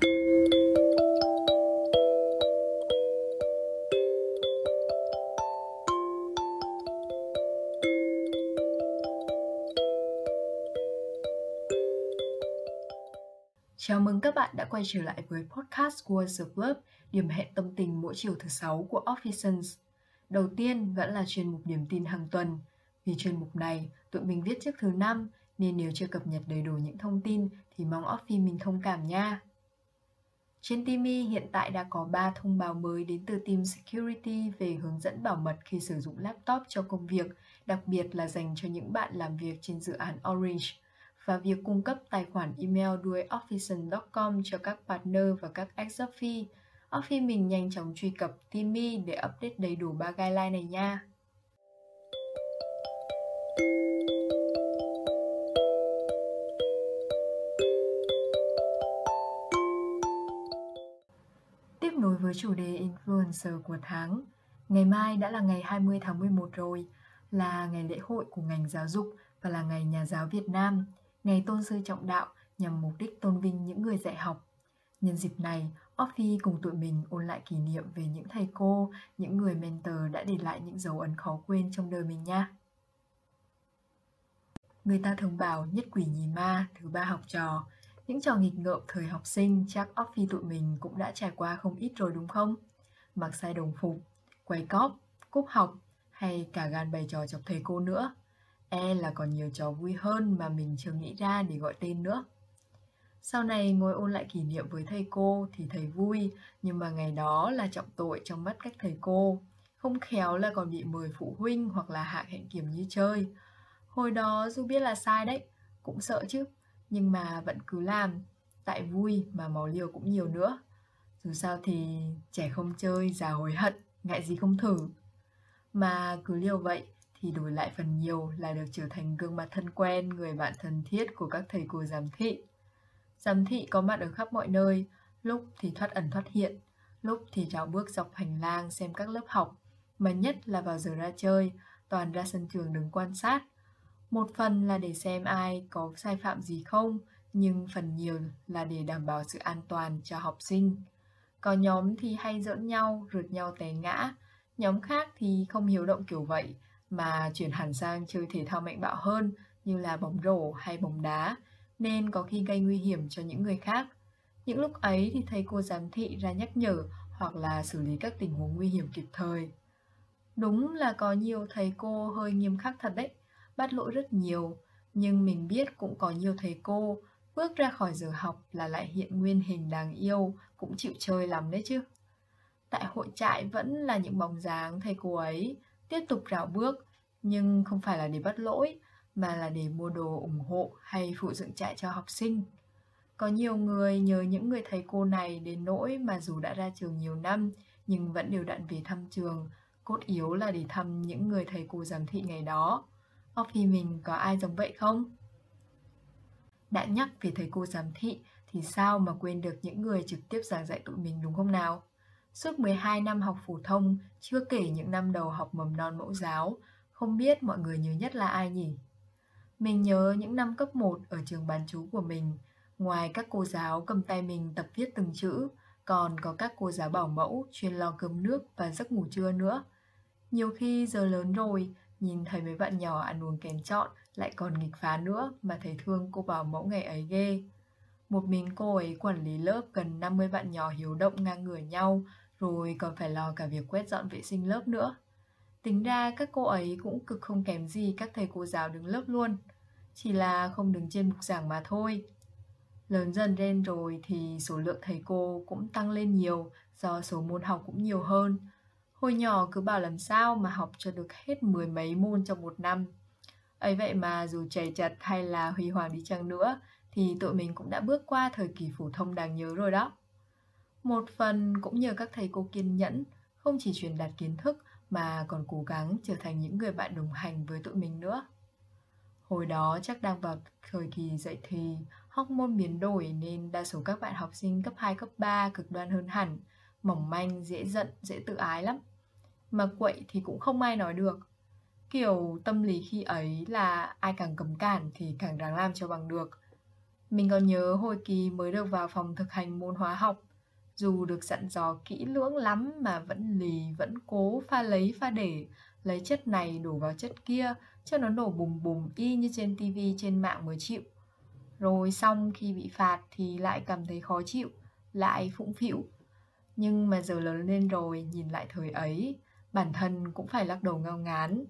Chào mừng các bạn đã quay trở lại với podcast Words of Love, điểm hẹn tâm tình mỗi chiều thứ sáu của Officers. Đầu tiên vẫn là chuyên mục điểm tin hàng tuần. Vì chuyên mục này, tụi mình viết trước thứ năm, nên nếu chưa cập nhật đầy đủ những thông tin thì mong Offi mình thông cảm nha. Trên Timi hiện tại đã có 3 thông báo mới đến từ team Security về hướng dẫn bảo mật khi sử dụng laptop cho công việc, đặc biệt là dành cho những bạn làm việc trên dự án Orange – và việc cung cấp tài khoản email đuôi official.com cho các partner và các ex-office. Office mình nhanh chóng truy cập Timmy để update đầy đủ ba guideline này nha. Chủ đề influencer của tháng, ngày mai đã là ngày 20 tháng 11 rồi, là ngày lễ hội của ngành giáo dục và là ngày nhà giáo Việt Nam ngày tôn sư trọng đạo nhằm mục đích tôn vinh những người dạy học. Nhân dịp này, Offi cùng tụi mình ôn lại kỷ niệm về những thầy cô, những người mentor đã để lại những dấu ấn khó quên trong đời mình nha. Người ta thường bảo nhất quỷ nhì ma, thứ ba học trò. Những trò nghịch ngợm thời học sinh chắc Offi tụi mình cũng đã trải qua không ít rồi đúng không? Mặc sai đồng phục, quay cóp, cúp học hay cả gan bày trò chọc thầy cô nữa – E là còn nhiều trò vui hơn mà mình chưa nghĩ ra để gọi tên nữa. Sau này ngồi ôn lại kỷ niệm với thầy cô thì thầy vui, nhưng mà ngày đó là trọng tội trong mắt các thầy cô. Không khéo là còn bị mời phụ huynh hoặc là hạ hẹn kiểm như chơi. Hồi đó dù biết là sai đấy, cũng sợ chứ, nhưng mà vẫn cứ làm. Tại vui mà máu liều cũng nhiều nữa. Dù sao thì trẻ không chơi, già hối hận, ngại gì không thử. Mà cứ liều vậy thì đổi lại phần nhiều là được trở thành gương mặt thân quen, người bạn thân thiết của các thầy cô giám thị. Giám thị có mặt ở khắp mọi nơi, lúc thì thoát ẩn thoát hiện, lúc thì rào bước dọc hành lang xem các lớp học, mà nhất là vào giờ ra chơi, toàn ra sân trường đứng quan sát. Một phần là để xem ai có sai phạm gì không, nhưng phần nhiều là để đảm bảo sự an toàn cho học sinh. Có nhóm thì hay giỡn nhau, rượt nhau té ngã, nhóm khác thì không hiếu động kiểu vậy, mà chuyển hẳn sang chơi thể thao mạnh bạo hơn như là bóng rổ hay bóng đá nên có khi gây nguy hiểm cho những người khác. Những lúc ấy thì thầy cô giám thị ra nhắc nhở hoặc là xử lý các tình huống nguy hiểm kịp thời. Đúng là có nhiều thầy cô hơi nghiêm khắc thật đấy, bắt lỗi rất nhiều, nhưng mình biết cũng có nhiều thầy cô bước ra khỏi giờ học là lại hiện nguyên hình đáng yêu, cũng chịu chơi lắm đấy chứ. Tại hội trại vẫn là những bóng dáng thầy cô ấy, tiếp tục rào bước, nhưng không phải là để bắt lỗi, mà là để mua đồ ủng hộ hay phụ dựng trại cho học sinh. Có nhiều người nhờ những người thầy cô này đến nỗi mà dù đã ra trường nhiều năm nhưng vẫn đều đặn về thăm trường, cốt yếu là để thăm những người thầy cô giám thị ngày đó. Offi mình có ai giống vậy không? Đã nhắc về thầy cô giám thị thì sao mà quên được những người trực tiếp giảng dạy tụi mình đúng không nào? Suốt 12 năm học phổ thông, chưa kể những năm đầu học mầm non mẫu giáo, không biết mọi người nhớ nhất là ai nhỉ? Mình nhớ những năm cấp 1 ở trường bán chú của mình, ngoài các cô giáo cầm tay mình tập viết từng chữ, còn có các cô giáo bảo mẫu chuyên lo cơm nước và giấc ngủ trưa nữa. Nhiều khi giờ lớn rồi, nhìn thấy mấy bạn nhỏ ăn uống kén chọn lại còn nghịch phá nữa mà thấy thương cô bảo mẫu ngày ấy ghê. Một mình cô ấy quản lý lớp gần 50 bạn nhỏ hiếu động ngang ngửa nhau, rồi còn phải lo cả việc quét dọn vệ sinh lớp nữa. Tính ra các cô ấy cũng cực không kém gì các thầy cô giáo đứng lớp luôn, chỉ là không đứng trên bục giảng mà thôi. Lớn dần lên rồi thì số lượng thầy cô cũng tăng lên nhiều do số môn học cũng nhiều hơn. Hồi nhỏ cứ bảo làm sao mà học cho được hết mười mấy môn trong một năm. ấy vậy mà dù chảy chật hay là huy hoàng đi chăng nữa thì tụi mình cũng đã bước qua thời kỳ phổ thông đáng nhớ rồi đó. Một phần cũng nhờ các thầy cô kiên nhẫn, không chỉ truyền đạt kiến thức mà còn cố gắng trở thành những người bạn đồng hành với tụi mình nữa. Hồi đó chắc đang vào thời kỳ dậy thì, hormone biến đổi nên đa số các bạn học sinh cấp 2, cấp 3 cực đoan hơn hẳn, mỏng manh, dễ giận, dễ tự ái lắm. Mà quậy thì cũng không ai nói được. Kiểu tâm lý khi ấy là ai càng cấm cản thì càng đáng làm cho bằng được. Mình còn nhớ hồi kỳ mới được vào phòng thực hành môn hóa học Dù được dặn dò kỹ lưỡng lắm mà vẫn lì, vẫn cố pha lấy pha để Lấy chất này đổ vào chất kia cho nó nổ bùng bùng y như trên tivi trên mạng mới chịu Rồi xong khi bị phạt thì lại cảm thấy khó chịu, lại phụng phịu nhưng mà giờ lớn lên rồi nhìn lại thời ấy Bản thân cũng phải lắc đầu ngao ngán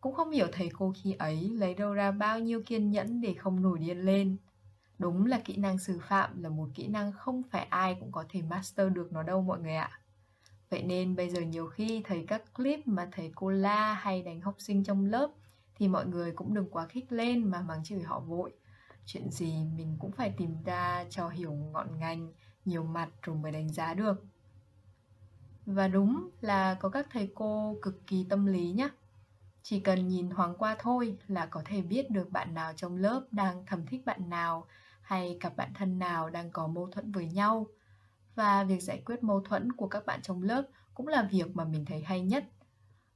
Cũng không hiểu thầy cô khi ấy lấy đâu ra bao nhiêu kiên nhẫn để không nổi điên lên Đúng là kỹ năng xử phạm là một kỹ năng không phải ai cũng có thể master được nó đâu mọi người ạ. Vậy nên bây giờ nhiều khi thấy các clip mà thầy cô la hay đánh học sinh trong lớp thì mọi người cũng đừng quá khích lên mà mắng chửi họ vội. Chuyện gì mình cũng phải tìm ra cho hiểu ngọn ngành, nhiều mặt rồi mới đánh giá được. Và đúng là có các thầy cô cực kỳ tâm lý nhé. Chỉ cần nhìn thoáng qua thôi là có thể biết được bạn nào trong lớp đang thầm thích bạn nào hay cặp bạn thân nào đang có mâu thuẫn với nhau. Và việc giải quyết mâu thuẫn của các bạn trong lớp cũng là việc mà mình thấy hay nhất.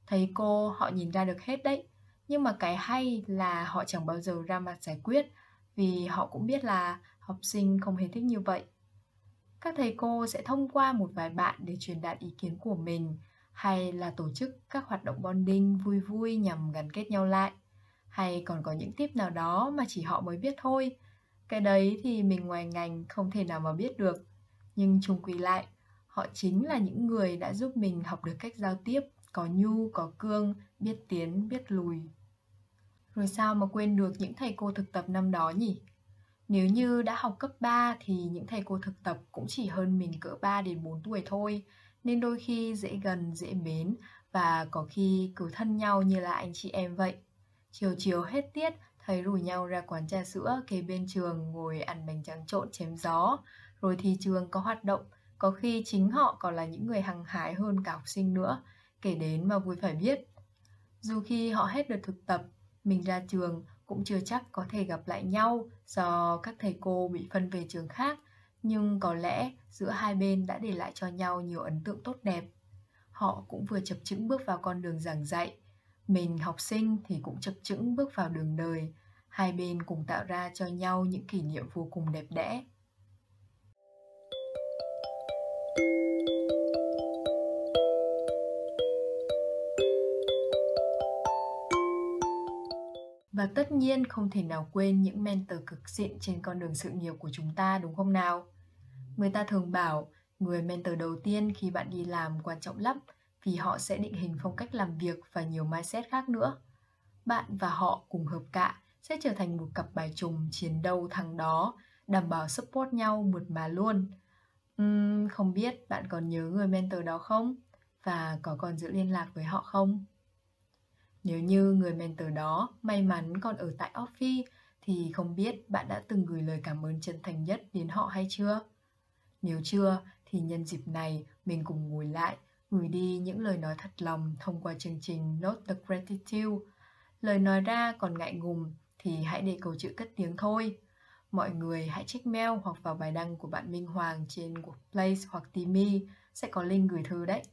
Thầy cô họ nhìn ra được hết đấy, nhưng mà cái hay là họ chẳng bao giờ ra mặt giải quyết vì họ cũng biết là học sinh không hề thích như vậy. Các thầy cô sẽ thông qua một vài bạn để truyền đạt ý kiến của mình, hay là tổ chức các hoạt động bonding vui vui nhằm gắn kết nhau lại. Hay còn có những tip nào đó mà chỉ họ mới biết thôi. Cái đấy thì mình ngoài ngành không thể nào mà biết được. Nhưng chung quy lại, họ chính là những người đã giúp mình học được cách giao tiếp, có nhu, có cương, biết tiến, biết lùi. Rồi sao mà quên được những thầy cô thực tập năm đó nhỉ? Nếu như đã học cấp 3 thì những thầy cô thực tập cũng chỉ hơn mình cỡ 3 đến 4 tuổi thôi nên đôi khi dễ gần, dễ mến và có khi cứ thân nhau như là anh chị em vậy. Chiều chiều hết tiết, thầy rủ nhau ra quán trà sữa kế bên trường ngồi ăn bánh tráng trộn chém gió. Rồi thì trường có hoạt động, có khi chính họ còn là những người hăng hái hơn cả học sinh nữa, kể đến mà vui phải biết. Dù khi họ hết đợt thực tập, mình ra trường cũng chưa chắc có thể gặp lại nhau do các thầy cô bị phân về trường khác nhưng có lẽ giữa hai bên đã để lại cho nhau nhiều ấn tượng tốt đẹp. Họ cũng vừa chập chững bước vào con đường giảng dạy, mình học sinh thì cũng chập chững bước vào đường đời, hai bên cùng tạo ra cho nhau những kỷ niệm vô cùng đẹp đẽ. Và tất nhiên không thể nào quên những mentor cực xịn trên con đường sự nghiệp của chúng ta đúng không nào? Người ta thường bảo người mentor đầu tiên khi bạn đi làm quan trọng lắm vì họ sẽ định hình phong cách làm việc và nhiều mindset khác nữa. Bạn và họ cùng hợp cạ sẽ trở thành một cặp bài trùng chiến đấu thằng đó, đảm bảo support nhau mượt mà luôn. Uhm, không biết bạn còn nhớ người mentor đó không? Và có còn giữ liên lạc với họ không? Nếu như người mentor đó may mắn còn ở tại office, thì không biết bạn đã từng gửi lời cảm ơn chân thành nhất đến họ hay chưa? Nếu chưa, thì nhân dịp này mình cùng ngồi lại, gửi đi những lời nói thật lòng thông qua chương trình Note the Gratitude. Lời nói ra còn ngại ngùng, thì hãy để câu chữ cất tiếng thôi. Mọi người hãy check mail hoặc vào bài đăng của bạn Minh Hoàng trên Workplace hoặc Timi, sẽ có link gửi thư đấy.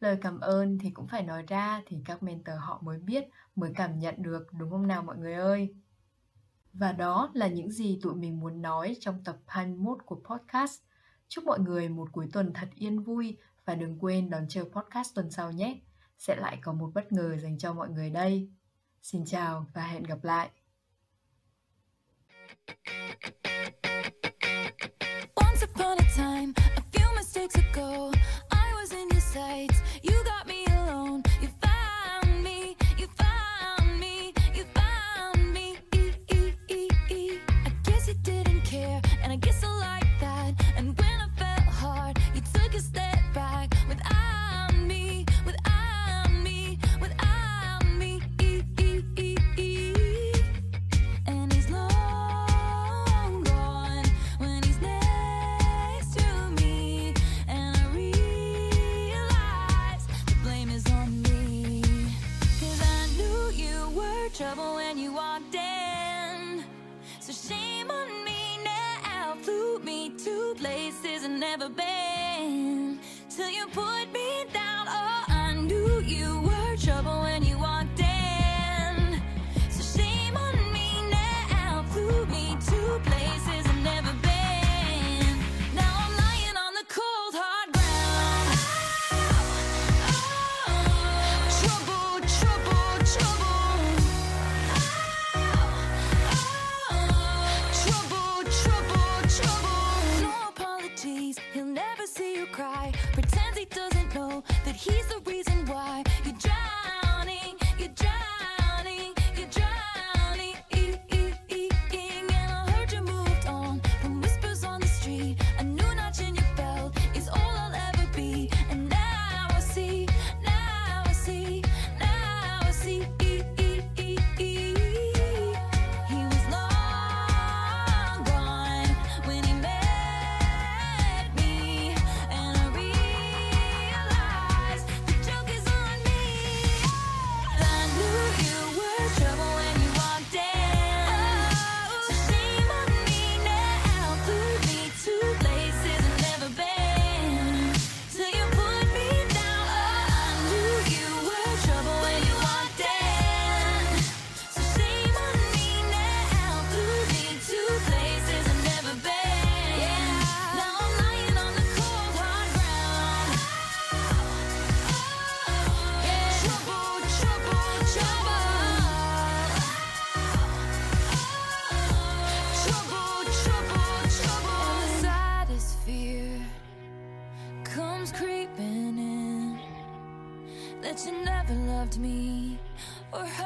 Lời cảm ơn thì cũng phải nói ra thì các mentor họ mới biết, mới cảm nhận được đúng không nào mọi người ơi? Và đó là những gì tụi mình muốn nói trong tập 21 của podcast. Chúc mọi người một cuối tuần thật yên vui và đừng quên đón chờ podcast tuần sau nhé. Sẽ lại có một bất ngờ dành cho mọi người đây. Xin chào và hẹn gặp lại. Once upon a time, a few mistakes ago, I was in your sights. He'll never see you cry. Pretends he doesn't know that he's the reason why you're drowning. You're drowning. or